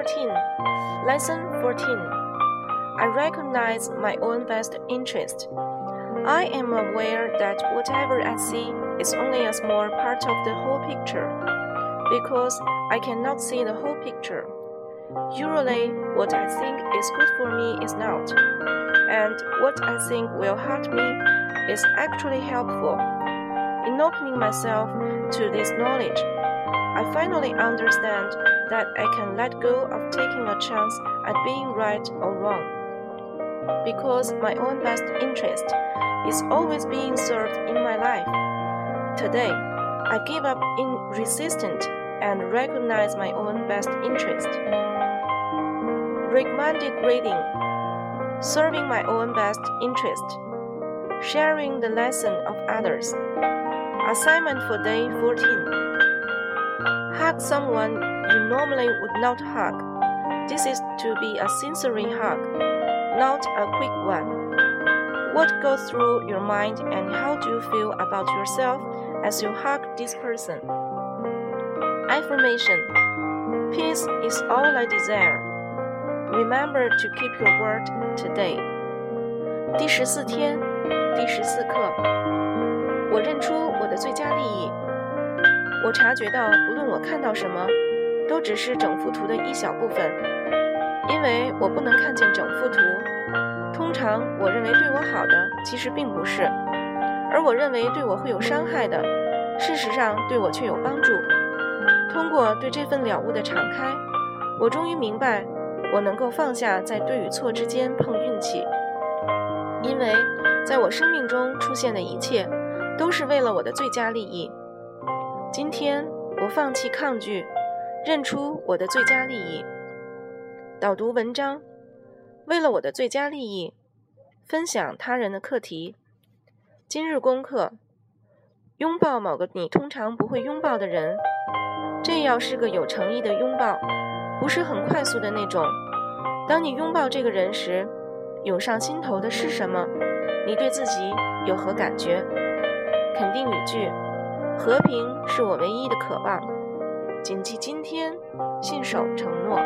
14. Lesson 14. I recognize my own best interest. I am aware that whatever I see is only a small part of the whole picture, because I cannot see the whole picture. Usually, what I think is good for me is not, and what I think will hurt me is actually helpful. In opening myself to this knowledge, I finally understand that I can let go of taking a chance at being right or wrong. Because my own best interest is always being served in my life. Today, I give up in resistance and recognize my own best interest. Recommended reading Serving my own best interest. Sharing the lesson of others. Assignment for day 14. Hug someone you normally would not hug. This is to be a sincere hug, not a quick one. What goes through your mind and how do you feel about yourself as you hug this person? Affirmation Peace is all I desire. Remember to keep your word today. 第十四天，第十四课，我认出我的最佳利益。 我察觉到，不论我看到什么，都只是整幅图的一小部分，因为我不能看见整幅图。通常，我认为对我好的，其实并不是；而我认为对我会有伤害的，事实上对我却有帮助。通过对这份了悟的敞开，我终于明白，我能够放下在对与错之间碰运气，因为在我生命中出现的一切，都是为了我的最佳利益。今天我放弃抗拒，认出我的最佳利益。导读文章，为了我的最佳利益，分享他人的课题。今日功课：拥抱某个你通常不会拥抱的人，这要是个有诚意的拥抱，不是很快速的那种。当你拥抱这个人时，涌上心头的是什么？你对自己有何感觉？肯定语句。和平是我唯一的渴望，谨记今天，信守承诺。